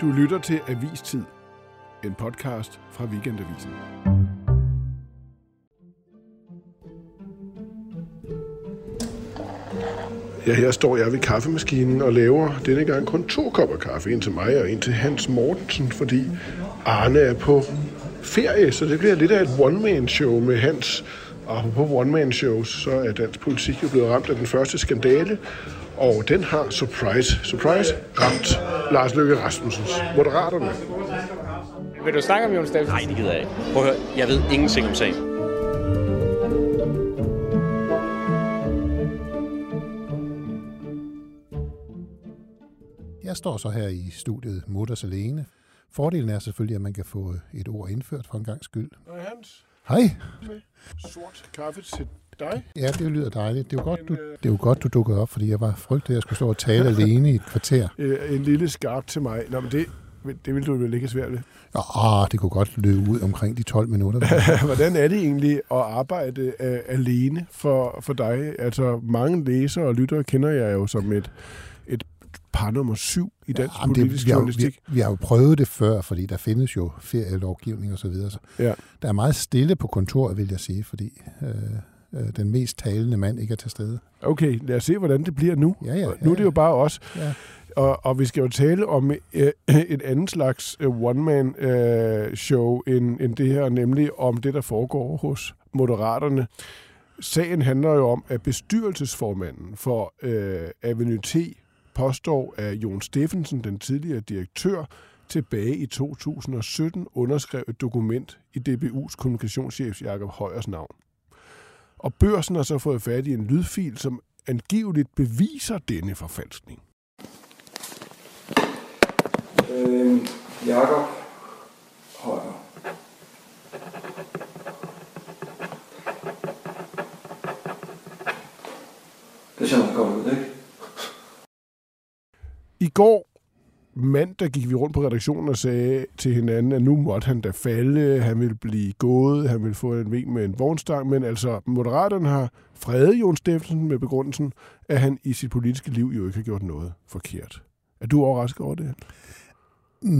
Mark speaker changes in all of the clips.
Speaker 1: Du lytter til Avistid, en podcast fra Weekendavisen. Ja, her står jeg ved kaffemaskinen og laver denne gang kun to kopper kaffe. En til mig og en til Hans Mortensen, fordi Arne er på ferie, så det bliver lidt af et one-man-show med Hans. Og på one-man-shows, så er dansk politik jo blevet ramt af den første skandale, og den har, surprise, surprise, ramt Lars Løkke Rasmussens Moderaterne.
Speaker 2: Vil du snakke om Jon Steffensen?
Speaker 3: Nej, det gider jeg ikke. Prøv at høre, jeg ved ingenting om sagen.
Speaker 4: Jeg står så her i studiet Mutters Alene. Fordelen er selvfølgelig, at man kan få et ord indført for en gang skyld.
Speaker 1: Og Hans,
Speaker 4: Hej!
Speaker 1: sort kaffe til dig.
Speaker 4: Ja, det lyder dejligt. Det er jo godt, du, det er jo godt, du dukkede op, fordi jeg var frygtet, at jeg skulle stå og tale alene i et kvarter.
Speaker 1: Øh, En lille skarp til mig. Nå, men det, det vil du vel ikke svært ved.
Speaker 4: Åh, det kunne godt løbe ud omkring de 12 minutter.
Speaker 1: Hvordan er det egentlig at arbejde uh, alene for, for dig? Altså, mange læsere og lyttere kender jeg jo som et, et par nummer syv i dansk ja, politisk
Speaker 4: vi, har, jo-
Speaker 1: journalistik.
Speaker 4: vi, vi har jo prøvet det før, fordi der findes jo ferielovgivning og så videre. Så
Speaker 1: Ja.
Speaker 4: der er meget stille på kontoret, vil jeg sige, fordi øh, øh, den mest talende mand ikke er til stede.
Speaker 1: Okay, lad os se, hvordan det bliver nu.
Speaker 4: Ja, ja, ja,
Speaker 1: nu er det jo bare os.
Speaker 4: Ja.
Speaker 1: Og, og vi skal jo tale om øh, et andet slags øh, one-man-show end, end det her, nemlig om det, der foregår hos Moderaterne. Sagen handler jo om, at bestyrelsesformanden for øh, Avenue T påstår, at Jon Steffensen, den tidligere direktør, tilbage i 2017 underskrev et dokument i DBU's kommunikationschef Jakob Højers navn. Og børsen har så fået fat i en lydfil, som angiveligt beviser denne forfalskning.
Speaker 5: Øh, Jakob Højer. Det ser godt ud, ikke?
Speaker 1: I går mandag gik vi rundt på redaktionen og sagde til hinanden, at nu måtte han da falde, han ville blive gået, han ville få en vink med en vognstang, men altså Moderaterne har fredet Jon Steffensen med begrundelsen, at han i sit politiske liv jo ikke har gjort noget forkert. Er du overrasket over det?
Speaker 4: Mm,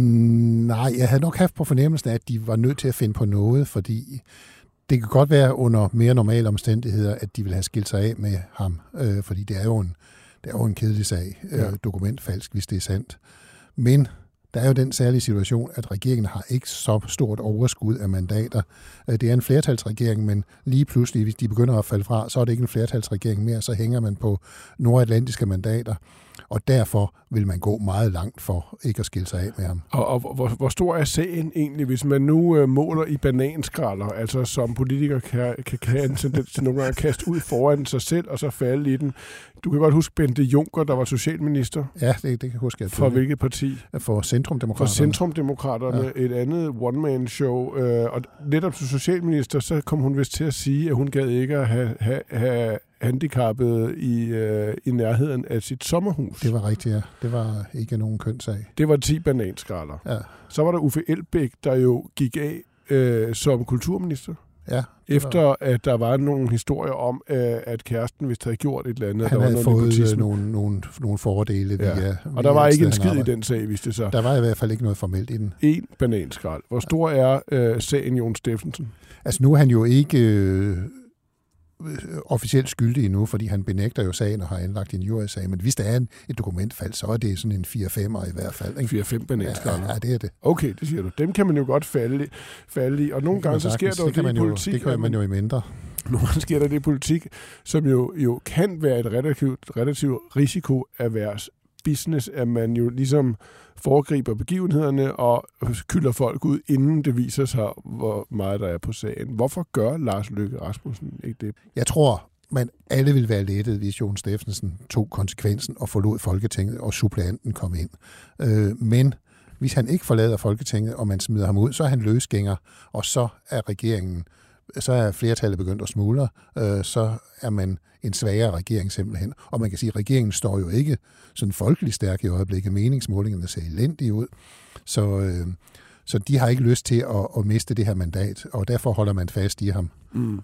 Speaker 4: nej, jeg havde nok haft på fornemmelsen at de var nødt til at finde på noget, fordi det kan godt være under mere normale omstændigheder, at de vil have skilt sig af med ham, øh, fordi det er jo en, det er jo en kedelig sag, øh,
Speaker 1: Ja.
Speaker 4: dokumentfalsk, hvis det er sandt. Men der er jo den særlige situation, at regeringen har ikke så stort overskud af mandater. Øh, det er en flertalsregering, men lige pludselig, hvis de begynder at falde fra, så er det ikke en flertalsregering mere, så hænger man på nordatlantiske mandater, og derfor vil man gå meget langt for ikke at skille sig af med ham.
Speaker 1: Og, og hvor, hvor stor er sagen egentlig, hvis man nu øh, måler i bananskralder, altså som politiker kan, kan, kan have en tendens til nogle gange at kaste ud foran sig selv og så falde i den. Du kan godt huske Bente Juncker, der var socialminister.
Speaker 4: Ja, det, det kan jeg huske. At
Speaker 1: For hvilket parti?
Speaker 4: For
Speaker 1: For
Speaker 4: Centrumdemokraterne.
Speaker 1: Centrumdemokraterne, ja. et andet one-man-show. Øh, og netop som socialminister, så kom hun vist til at sige, at hun gad ikke at have, have, have handicappede i, øh, i nærheden af sit sommerhus.
Speaker 4: Det var rigtigt, ja. Det var ikke nogen køn sag.
Speaker 1: det var 10 bananskralder.
Speaker 4: Ja,
Speaker 1: Så var der Uffe Elbæk, der jo gik af øh, som kulturminister.
Speaker 4: ja.
Speaker 1: Efter at der var nogle historier om, øh, at kæresten vist havde gjort et eller andet.
Speaker 4: Han
Speaker 1: der var
Speaker 4: havde
Speaker 1: noget
Speaker 4: fået øh,
Speaker 1: nepotisme.
Speaker 4: nogle, nogle, nogle fordele
Speaker 1: Ja.
Speaker 4: via,
Speaker 1: Og der var ikke en skid i den sag, viste det sig.
Speaker 4: Der var i hvert fald ikke noget formelt i den.
Speaker 1: En bananskrald. Hvor stor er øh, sagen Jon Steffensen?
Speaker 4: Altså nu er han jo ikke øh, officielt skyldig endnu, fordi han benægter jo sagen og har anlagt en jury-sag. Men hvis der er en, et dokumentfald, så er det sådan en 4-5'er i hvert fald. Ikke?
Speaker 1: 4-5 bananskralder.
Speaker 4: Ja, ja, det er det.
Speaker 1: Okay, det siger du. Dem kan man jo godt falde, falde i. Og nogle gange så sker der jo
Speaker 4: det,
Speaker 1: det, i politik.
Speaker 4: det kan man jo i mindre.
Speaker 1: Nogle gange sker der det i politik, som jo, jo kan være et relativt, relativt risikoavers business, at man jo ligesom foregriber begivenhederne og kylder folk ud, inden det viser sig, hvor meget der er på sagen. Hvorfor gør Lars Løkke Rasmussen ikke det?
Speaker 4: Jeg tror, Men alle ville være lettet, hvis Jon Steffensen tog konsekvensen og forlod Folketinget, og suppleanten kom ind. Øh, men hvis han ikke forlader Folketinget, og man smider ham ud, så er han løsgænger, og så er regeringen så er flertallet begyndt at smuldre, øh, så er man en svagere regering simpelthen. Og man kan sige, at regeringen står jo ikke sådan folkeligt stærk i øjeblikket. Meningsmålingerne ser elendige ud. Så, øh, så de har ikke lyst til at, at miste det her mandat, og derfor holder man fast i ham.
Speaker 1: Mm.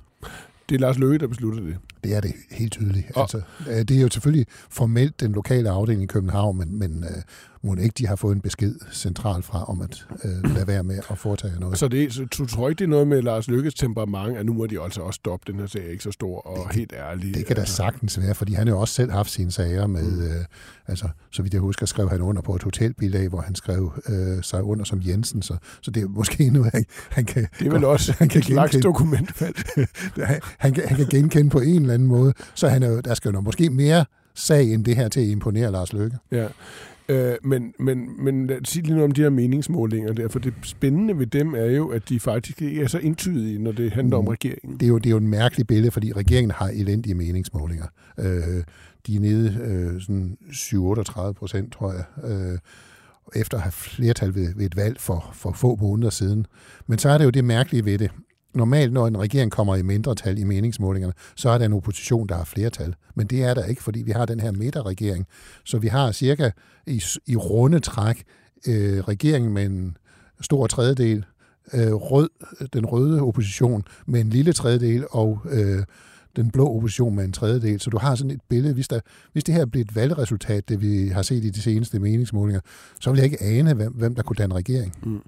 Speaker 1: Det er Lars Løkke, der beslutter det.
Speaker 4: Det er det helt tydeligt. Og... Altså, øh, det er jo selvfølgelig formelt den lokale afdeling i København, men, men uh, må ikke de har fået en besked centralt fra om at uh, lade være med at foretage noget.
Speaker 1: Så, det, så du tror ikke, det er noget med Lars Lykkes temperament, at nu må de altså også stoppe, den her sag ikke så stor og
Speaker 4: det,
Speaker 1: helt ærlig.
Speaker 4: Det kan da altså. sagtens være, fordi han har jo også selv haft sine sager med, mm. uh, altså, så vidt jeg husker, skrev han under på et hotelbilag, hvor han skrev uh, sig under som Jensen, så, så det er måske nu, han, han kan...
Speaker 1: Det er vel også han kan et slags dokumentfald.
Speaker 4: han, han, kan, han kan genkende på en eller anden måde, så han er jo, der skal jo måske mere sag end det her til at imponere Lars Løkke.
Speaker 1: Ja. Øh, men, men, men sig lige noget om de her meningsmålinger der, for det spændende ved dem er jo, at de faktisk ikke er så entydige, når det handler mm. om regeringen.
Speaker 4: Det er, jo, det er jo en mærkelig billede, fordi regeringen har elendige meningsmålinger. Øh, de er nede øh, sådan 7-38 procent, tror jeg, øh, efter at have flertal ved, ved et valg for, for få måneder siden. Men så er det jo det mærkelige ved det, normalt, når en regering kommer i mindretal i meningsmålingerne, så er der en opposition, der har flertal. Men det er der ikke, fordi vi har den her midterregering. Så vi har cirka i, i runde træk øh, regeringen med en stor tredjedel, øh, rød, den røde opposition med en lille tredjedel, og øh, den blå opposition med en tredjedel. Så du har sådan et billede. Hvis, der, hvis det her bliver et valgresultat, det vi har set i de seneste meningsmålinger, så vil jeg ikke ane, hvem, hvem der kunne danne regering. Mm.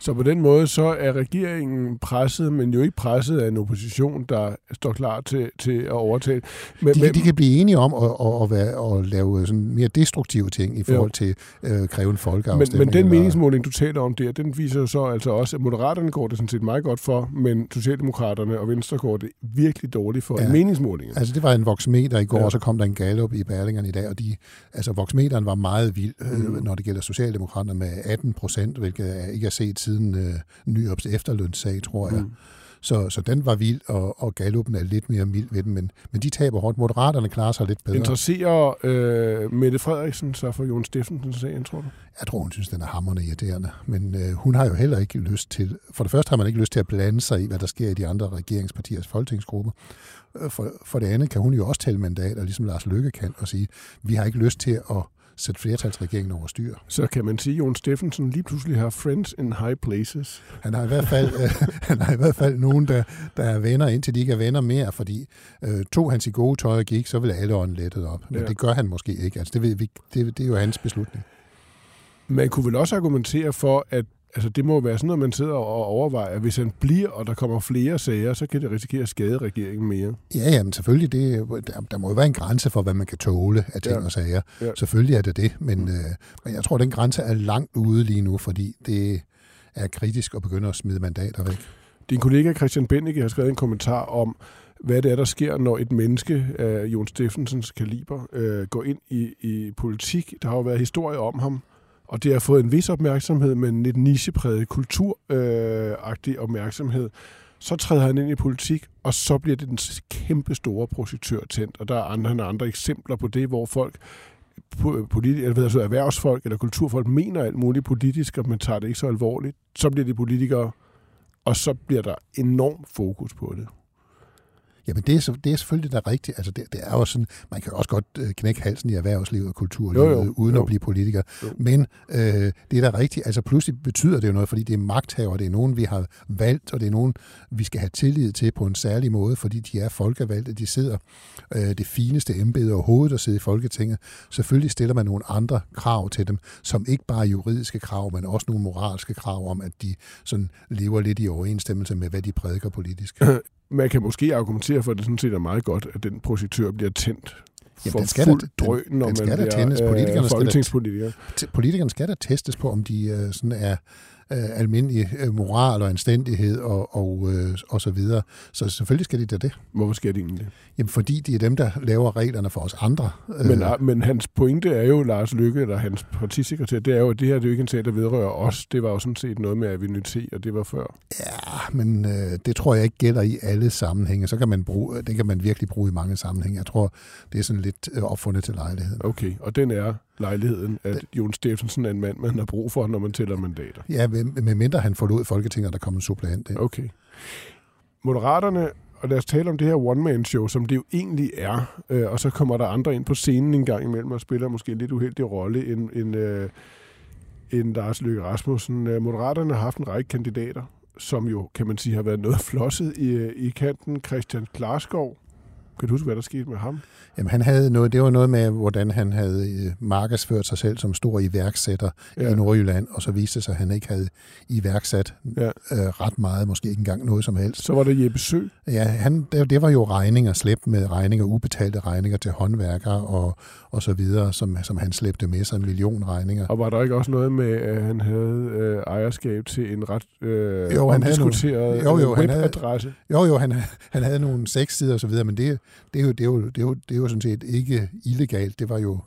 Speaker 1: Så på den måde, så er regeringen presset, men jo ikke presset af en opposition, der står klar til, til at overtage.
Speaker 4: Men, de, men, de kan blive enige om at, at, at, være, at lave sådan mere destruktive ting i forhold jo. til at øh, kræve en folkeafstemning.
Speaker 1: Men, men den meningsmåling, du taler om der, den viser jo så altså også, at Moderaterne går det sådan set meget godt for, men Socialdemokraterne og Venstre går det virkelig dårligt for ja. en meningsmåling.
Speaker 4: Altså det var en voksmeter i går, ja. og så kom der en gallup i Berlingerne i dag, og de, altså voksmeteren var meget vild, øh, mm. når det gælder Socialdemokraterne med 18 procent, hvilket ikke er set siden øh, Nyops efterlønssag, tror jeg. Mm. Så, så den var vild, og, og Gallupen er lidt mere mild ved den, men, men de taber hårdt. Moderaterne klarer sig lidt bedre.
Speaker 1: Interesserer øh, Mette Frederiksen så for Jon Steffensen sagen, tror du?
Speaker 4: Jeg tror, hun synes, den er hammerende irriterende. Men øh, hun har jo heller ikke lyst til... For det første har man ikke lyst til at blande sig i, hvad der sker i de andre regeringspartiers folketingsgrupper. Øh, for, for det andet kan hun jo også tælle mandater, ligesom Lars Løkke kan, og sige, vi har ikke lyst til at sætte flertalsregeringen over styr.
Speaker 1: Så kan man sige, at Jon Steffensen lige pludselig har friends in high places.
Speaker 4: Han har i hvert fald, øh, han har i hvert fald nogen, der, der er venner, indtil de ikke er venner mere, fordi øh, tog han sit gode tøj og gik, så ville alle ånden lettet op. Men ja. det gør han måske ikke. Altså, det, ved vi, det, det er jo hans beslutning.
Speaker 1: Man kunne vel også argumentere for, at Altså, det må være sådan noget, man sidder og overvejer. Hvis han bliver, og der kommer flere sager, så kan det risikere at skade regeringen mere.
Speaker 4: Ja, ja, men selvfølgelig. Det, der, der må jo være en grænse for, hvad man kan tåle af ting ja. og sager. Ja. Selvfølgelig er det det, men, øh, men jeg tror, den grænse er langt ude lige nu, fordi det er kritisk at begynde at smide mandater væk.
Speaker 1: Din kollega Christian Bennike har skrevet en kommentar om, hvad det er, der sker, når et menneske af Jon Steffensens kaliber øh, går ind i, i politik. Der har jo været historie om ham, og det har fået en vis opmærksomhed, men en nichepræget kulturagtig øh, opmærksomhed. Så træder han ind i politik, og så bliver det den kæmpe store projektør tændt. Og der er andre, andre eksempler på det, hvor folk politi- eller ved, altså erhvervsfolk eller kulturfolk mener alt muligt politisk, og man tager det ikke så alvorligt. Så bliver de politikere, og så bliver der enorm fokus på det.
Speaker 4: Jamen, det er, det er selvfølgelig da rigtigt. Altså, det, det er jo sådan, man kan også godt øh, knække halsen i erhvervslivet og kulturlivet, jo, jo, uden jo. at blive politiker. Jo. Men øh, det er da rigtigt. Altså, pludselig betyder det jo noget, fordi det er magthaver, det er nogen, vi har valgt, og det er nogen, vi skal have tillid til på en særlig måde, fordi de er folkevalgte, de sidder øh, det fineste embede overhovedet at sidde i Folketinget. Selvfølgelig stiller man nogle andre krav til dem, som ikke bare juridiske krav, men også nogle moralske krav om, at de sådan lever lidt i overensstemmelse med, hvad de prædiker politisk.
Speaker 1: man kan måske argumentere for, at det sådan set er meget godt, at den projektør bliver tændt Jamen, for den skal fuld da, drøn, når den, den man skal bliver tændes. Politikerne folketingspolitiker.
Speaker 4: Skal da, politikerne skal da testes på, om de uh, sådan er øh, almindelig øh, moral og anstændighed og, og, øh, og så videre. Så selvfølgelig skal de da det.
Speaker 1: Hvorfor skal de egentlig det?
Speaker 4: Jamen, fordi de er dem, der laver reglerne for os andre.
Speaker 1: Men, øh, men hans pointe er jo, Lars Lykke, eller hans partisekretær, det er jo, at det her det er jo ikke en sag, der vedrører os. Det var jo sådan set noget med avinitet, og det var før.
Speaker 4: Ja, men øh, det tror jeg ikke gælder i alle sammenhænge. Så kan man bruge, det kan man virkelig bruge i mange sammenhænge. Jeg tror, det er sådan lidt øh, opfundet til lejligheden.
Speaker 1: Okay, og den er lejligheden, at Jon Steffensen er en mand, man har brug for, når man tæller mandater.
Speaker 4: Ja, med, mindre han forlod Folketinget, og der kom en suppleant ind.
Speaker 1: Okay. Moderaterne, og lad os tale om det her one-man-show, som det jo egentlig er, øh, og så kommer der andre ind på scenen en gang imellem og spiller måske en lidt uheldig rolle end, end, øh, end Lars Løkke Rasmussen. Øh, Moderaterne har haft en række kandidater, som jo, kan man sige, har været noget flosset i, i kanten. Christian Klarskov, kan du huske, hvad der skete med ham?
Speaker 4: Jamen, han havde noget, det var noget med, hvordan han havde øh, markedsført sig selv som stor iværksætter ja. i Nordjylland, og så viste det sig, at han ikke havde iværksat ja. øh, ret meget, måske ikke engang noget som helst.
Speaker 1: Så var det Jeppe Sø?
Speaker 4: Ja, han, det, det var jo regninger, slæbt med regninger, ubetalte regninger til håndværkere og, og så videre, som, som han slæbte med sig, en million regninger.
Speaker 1: Og var der ikke også noget med, at han havde øh, ejerskab til en ret øh,
Speaker 4: jo, han
Speaker 1: havde nogle, jo, jo, webadresse?
Speaker 4: Han havde, jo, jo, han, han havde nogle seks sider og så videre, men det, det, er jo, det, er jo, det, er jo, det er jo sådan set ikke illegalt. Det var jo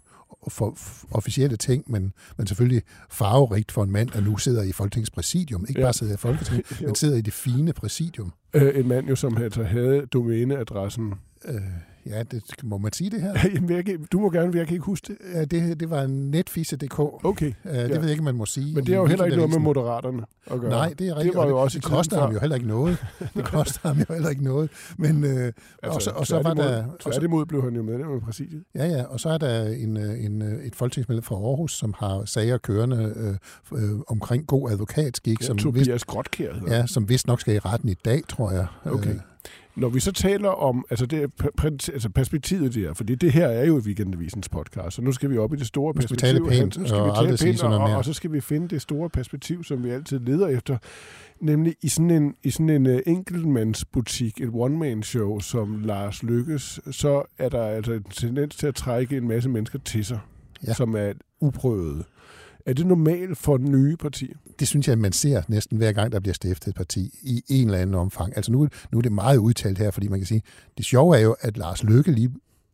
Speaker 4: for, for officielle ting, men, men selvfølgelig farverigt for en mand, der nu sidder i Folketingets præsidium. Ikke ja. bare sidder i Folketinget, men sidder i det fine præsidium.
Speaker 1: Øh, en mand jo, som altså havde domæneadressen.
Speaker 4: Øh, Ja, det, må man sige det her?
Speaker 1: Jamen, jeg kan, du må gerne, jeg kan ikke huske det.
Speaker 4: Ja, det, det var netfisse.dk.
Speaker 1: Okay.
Speaker 4: Uh, det ja. ved jeg ikke, man må sige.
Speaker 1: Men det er jo heller ikke noget med moderaterne at gøre.
Speaker 4: Nej, det er rigtigt. Det, var jo også det koster ham jo heller ikke noget. Det koster ham jo heller ikke noget. Men, uh, altså,
Speaker 1: og, så, og så var der... Tværtimod blev han jo medlem af præsidiet.
Speaker 4: Ja, ja, og så er der en, en, et folketingsmedlem fra Aarhus, som har sager kørende uh, uh, omkring god advokatskik.
Speaker 1: Ja,
Speaker 4: som
Speaker 1: Tobias vist, Grotkær.
Speaker 4: Ja, som vist nok skal i retten i dag, tror jeg.
Speaker 1: Okay. Uh, når vi så taler om altså det, altså perspektivet der, fordi det her er jo Weekendavisens podcast, så nu skal vi op i det store perspektiv.
Speaker 4: Nu skal vi tale pænt,
Speaker 1: nu skal
Speaker 4: og,
Speaker 1: vi tale pænt og, og, og så skal vi finde det store perspektiv, som vi altid leder efter, nemlig i sådan en, i sådan en uh, enkeltmandsbutik, et one-man-show, som Lars Lykkes, så er der altså en tendens til at trække en masse mennesker til sig, ja. som er uprøvede. Er det normalt for nye partier?
Speaker 4: Det synes jeg, man ser næsten hver gang, der bliver stiftet et parti i en eller anden omfang. Altså nu, nu er det meget udtalt her, fordi man kan sige, det sjove er jo, at Lars Løkke lige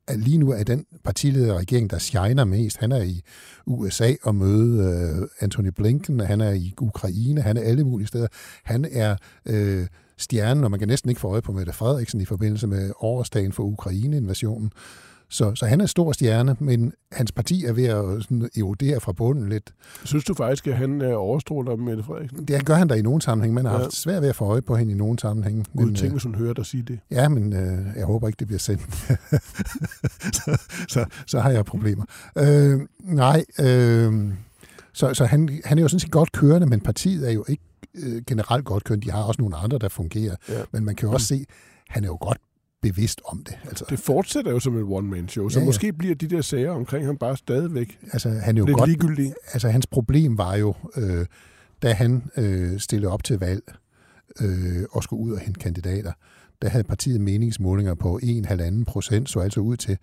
Speaker 4: at lige nu er den partileder regering, der shiner mest. Han er i USA og møde øh, uh, Anthony Blinken, han er i Ukraine, han er alle mulige steder. Han er uh, stjernen, og man kan næsten ikke få øje på Mette Frederiksen i forbindelse med årsdagen for Ukraine-invasionen. Så, så han er stor stjerne, men hans parti er ved at sådan erodere fra bunden lidt.
Speaker 1: Synes du faktisk, at han er overstråler Mette Frederiksen?
Speaker 4: Det gør han da i nogen sammenhæng. Man har ja. haft svært ved at få øje på hende i nogen sammenhæng.
Speaker 1: Gud, men, tænk, hvis hun hører dig sige det.
Speaker 4: Ja, men øh, jeg håber ikke, det bliver sendt. så, så, så har jeg problemer. Øh, nej, øh, så, så han, han er jo sådan set godt kørende, men partiet er jo ikke øh, generelt godt kørende. De har også nogle andre, der fungerer. Ja. Men man kan jo også se, han er jo godt bevidst om det. Altså,
Speaker 1: det fortsætter jo som et one-man-show, så ja, ja. måske bliver de der sager omkring ham bare stadigvæk
Speaker 4: altså, han er jo
Speaker 1: lidt
Speaker 4: godt,
Speaker 1: ligegyldige.
Speaker 4: Altså, hans problem var jo, øh, da han øh, stillede op til valg øh, og skulle ud og hente kandidater, der havde partiet meningsmålinger på 1,5 procent, så altså ud til,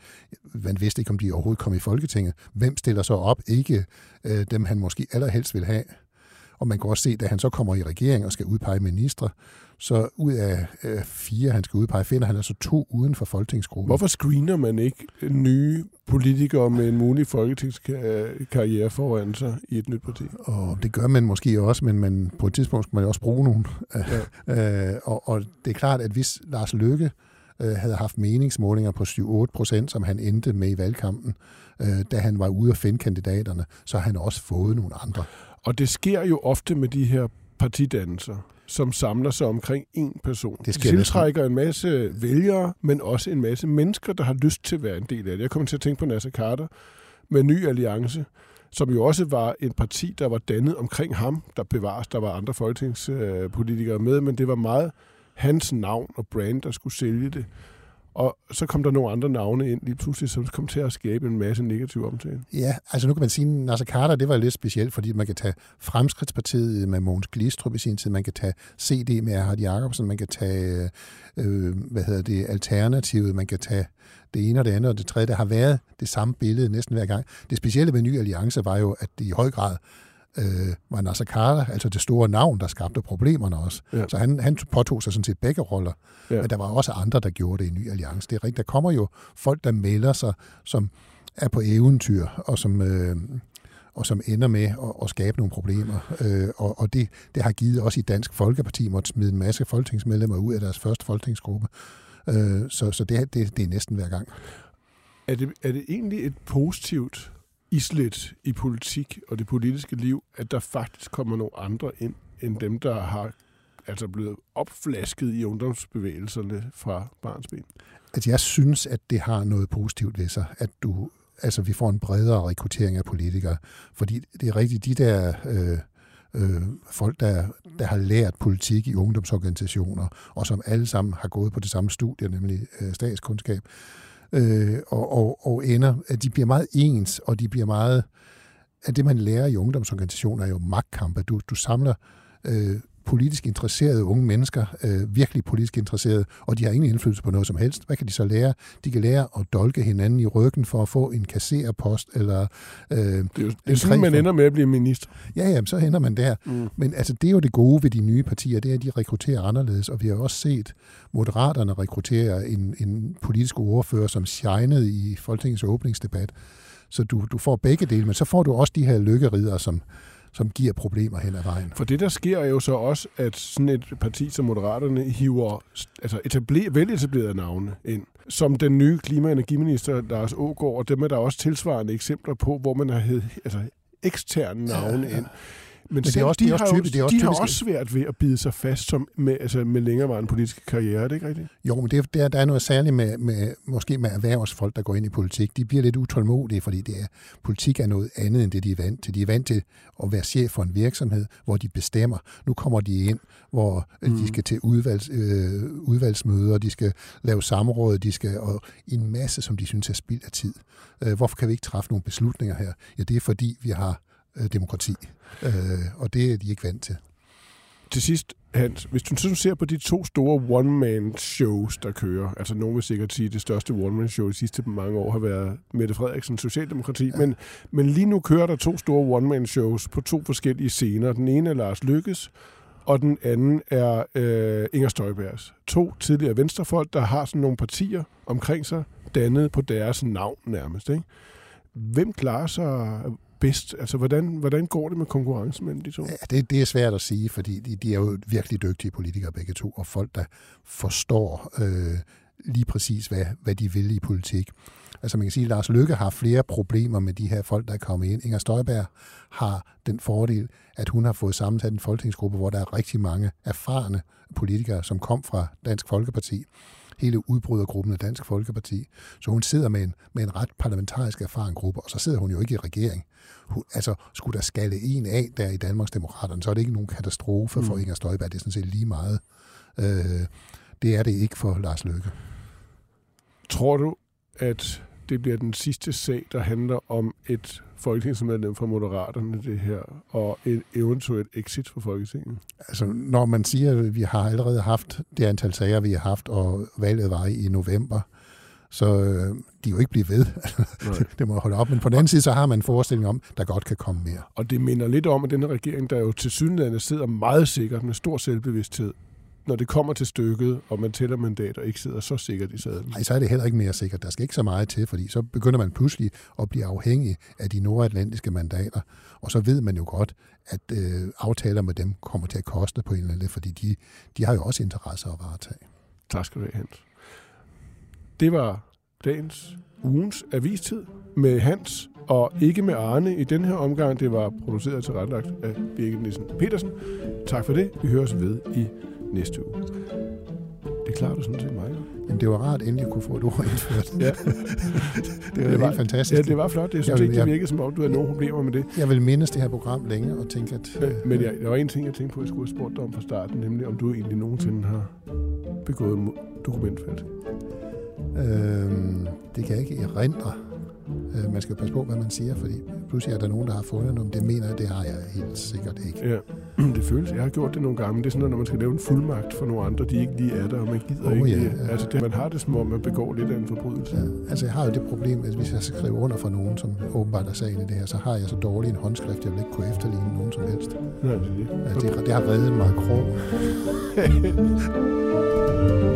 Speaker 4: man vidste ikke, om de overhovedet kom i Folketinget. Hvem stiller så op? Ikke øh, dem, han måske allerhelst vil have. Og man kan også se, da han så kommer i regering og skal udpege ministre, så ud af øh, fire, han skal udpege, finder han altså to uden for folketingsgruppen.
Speaker 1: Hvorfor screener man ikke nye politikere med en mulig folketingskarriere foran sig i et nyt parti?
Speaker 4: Og det gør man måske også, men man, på et tidspunkt skal man også bruge nogen. Ja. øh, og, og det er klart, at hvis Lars Løkke øh, havde haft meningsmålinger på 7-8 procent, som han endte med i valgkampen, øh, da han var ude at finde kandidaterne, så har han også fået nogle andre.
Speaker 1: Og det sker jo ofte med de her partidannelser som samler sig omkring én person. Det de tiltrækker en masse vælgere, men også en masse mennesker, der har lyst til at være en del af det. Jeg kommer til at tænke på Nasser Carter med Ny Alliance, som jo også var en parti, der var dannet omkring ham, der bevares. Der var andre folketingspolitikere med, men det var meget hans navn og brand, der skulle sælge det. Og så kom der nogle andre navne ind lige pludselig, som kom til at skabe en masse negativ omtale.
Speaker 4: Ja, altså nu kan man sige, at Nasser Carter, det var lidt specielt, fordi man kan tage Fremskridtspartiet med Mogens Glistrup i sin tid, man kan tage CD med Erhard Jacobsen, man kan tage, øh, hvad hedder det, Alternativet, man kan tage det ene og det andet og det tredje. Der har været det samme billede næsten hver gang. Det specielle ved Ny Alliance var jo, at det i høj grad øh, var Nasser Carter, altså det store navn, der skabte problemerne også.
Speaker 1: Ja.
Speaker 4: Så han, han påtog sig sådan set begge roller.
Speaker 1: Ja.
Speaker 4: Men der var også andre, der gjorde det i Ny Alliance. Det er rigtigt. Der kommer jo folk, der melder sig, som er på eventyr, og som, øh, og som ender med at, at skabe nogle problemer. Øh, og og det, det har givet også i Dansk Folkeparti måtte smide en masse folketingsmedlemmer ud af deres første folketingsgruppe. Øh, så så det, det, det er næsten hver gang.
Speaker 1: Er det, er det egentlig et positivt islet i politik og det politiske liv, at der faktisk kommer nogle andre ind, end dem, der har altså blevet opflasket i ungdomsbevægelserne fra barnsben?
Speaker 4: Altså, jeg synes, at det har noget positivt ved sig, at du, altså, vi får en bredere rekruttering af politikere. Fordi det er rigtigt, de der øh, øh, folk, der, der har lært politik i ungdomsorganisationer, og som alle sammen har gået på det samme studie, nemlig øh, statskundskab, øh, øh, og, og, og ender, at de bliver meget ens, og de bliver meget, at det man lærer i ungdomsorganisationer er jo magtkampe. Du, du samler øh, politisk interesserede unge mennesker, øh, virkelig politisk interesserede, og de har ingen indflydelse på noget som helst. Hvad kan de så lære? De kan lære at dolke hinanden i ryggen for at få en kassererpost, eller... Øh,
Speaker 1: Det er jo det er sådan, man ender med at blive minister.
Speaker 4: ja, ja, så hænder man der.
Speaker 1: Mm.
Speaker 4: Men altså, det er jo det gode ved de nye partier, det er, at de rekrutterer anderledes, og vi har også set Moderaterne rekruttere en, en politisk ordfører, som shinede i Folketingets åbningsdebat. Så du, du får begge dele, men så får du også de her lykkerider, som, som giver problemer hen ad vejen.
Speaker 1: For det, der sker, er jo så også, at sådan et parti som Moderaterne hiver altså etabler, veletablerede navne ind. Som den nye klima- og energiminister Lars Ågaard, og dem er der også tilsvarende eksempler på, hvor man har hed, altså eksterne navne ind. Men,
Speaker 4: det er også-
Speaker 1: de,
Speaker 4: også
Speaker 1: har, jo,
Speaker 4: typisk- det er også
Speaker 1: de har
Speaker 4: typisk-
Speaker 1: også svært ved at bide sig fast som med, altså med længerevarende politiske karriere, er det ikke rigtigt?
Speaker 4: Jo, men det, er- der, der er noget særligt med, med, måske med erhvervsfolk, der går ind i politik. De bliver lidt utålmodige, fordi det er, politik er noget andet, end det de er vant til. De er vant til at være chef for en virksomhed, hvor de bestemmer. Nu kommer de ind, hvor mm. de skal til udvalgs, øh, udvalgsmøder, de skal lave samråd, de skal og en masse, som de synes er spild af tid. Øh, hvorfor kan vi ikke træffe nogle beslutninger her? Ja, det er fordi, vi har øh, demokrati, øh, og det er de ikke vant til.
Speaker 1: Til sidst, Hans, hvis du sådan ser på de to store one-man-shows, der kører, altså nogen vil sikkert sige, at det største one-man-show de sidste mange år har været Mette Frederiksen, Socialdemokrati, ja. men, men lige nu kører der to store one-man-shows på to forskellige scener. Den ene er Lars Lykkes, og den anden er øh, Inger Støjbergs. To tidligere venstrefolk, der har sådan nogle partier omkring sig, dannet på deres navn nærmest. Ikke? Hvem klarer sig bedst? Altså, hvordan, hvordan går det med konkurrencen mellem de to?
Speaker 4: Ja, det, det er svært at sige, fordi de, de er jo virkelig dygtige politikere begge to, og folk, der forstår øh, lige præcis, hvad, hvad de vil i politik. Altså man kan sige, at Lars Løkke har flere problemer med de her folk, der er kommet ind. Inger Støjberg har den fordel, at hun har fået sammensat en folketingsgruppe, hvor der er rigtig mange erfarne politikere, som kom fra Dansk Folkeparti hele udbrydergruppen af Dansk Folkeparti. Så hun sidder med en, med en ret parlamentarisk erfaren gruppe, og så sidder hun jo ikke i regering. Hun, altså, skulle der skalle en af der i Danmarks Demokraterne, så er det ikke nogen katastrofe for
Speaker 1: Mm.
Speaker 4: Inger Støjberg. Det er sådan set lige meget. Øh, det er det ikke for Lars Løkke.
Speaker 1: Tror du, at det bliver den sidste sag, der handler om et folketingsmedlem fra Moderaterne, det her, og et eventuelt exit fra Folketinget?
Speaker 4: Altså, når man siger, at vi har allerede haft det antal sager, vi har haft, og valget var i november, så øh, de jo ikke blive ved. Det må holde op. Men på den anden side, så har man en forestilling om, der godt kan komme mere.
Speaker 1: Og det minder lidt om, at denne regering, der jo til synligheden sidder meget sikkert med stor selvbevidsthed, når det kommer til stykket, og man tæller mandater, ikke sidder så sikkert i sadlen.
Speaker 4: Nej, så er det heller ikke mere sikkert. Der skal ikke så meget til, fordi så begynder man pludselig at blive afhængig af de nordatlantiske mandater. Og så ved man jo godt, at øh, aftaler med dem kommer til at koste på en eller anden, fordi de, de har jo også interesser at varetage.
Speaker 1: Tak skal du have, Hans. Det var dagens ugens avistid med Hans og ikke med Arne i den her omgang. Det var produceret og tilrettelagt af Birgit Nielsen Petersen. Tak for det. Vi høres ved i næste uge. Det klarer du sådan set meget.
Speaker 4: Jamen, det var rart endelig at kunne få et ord indført.
Speaker 1: Ja.
Speaker 4: det var, det var helt fantastisk.
Speaker 1: Ja, det var flot. Jeg synes
Speaker 4: Jeg
Speaker 1: ikke, det
Speaker 4: jeg-
Speaker 1: virkede som om, du havde nogen problemer med det.
Speaker 4: Jeg vil mindes det her program længe og tænke, at...
Speaker 1: Men, men jeg, der var en ting, jeg tænkte på, jeg skulle have spurgt dig om fra starten, nemlig om du egentlig nogensinde har begået dokumentfalsk.
Speaker 4: Øhm, det kan jeg ikke erindre. Øh, man skal passe på, hvad man siger, fordi pludselig er der nogen, der har fundet noget, det mener jeg, det har jeg helt sikkert ikke.
Speaker 1: Ja. det føles, jeg har gjort det nogle gange, men det er sådan når man skal lave en fuldmagt for nogle andre, de ikke lige er der, og man gider
Speaker 4: Oh,
Speaker 1: ikke.
Speaker 4: ja,
Speaker 1: det.
Speaker 4: ja.
Speaker 1: Altså, det, man har det som om, man begår lidt af en forbrydelse.
Speaker 4: Ja, altså jeg har jo det problem, at hvis jeg skal skrive under for nogen, som åbenbart er sagen i det her, så har jeg så dårlig en håndskrift, jeg vil ikke kunne efterligne nogen som helst.
Speaker 1: Nej, det er det.
Speaker 4: Altså, det, det har reddet mig krog.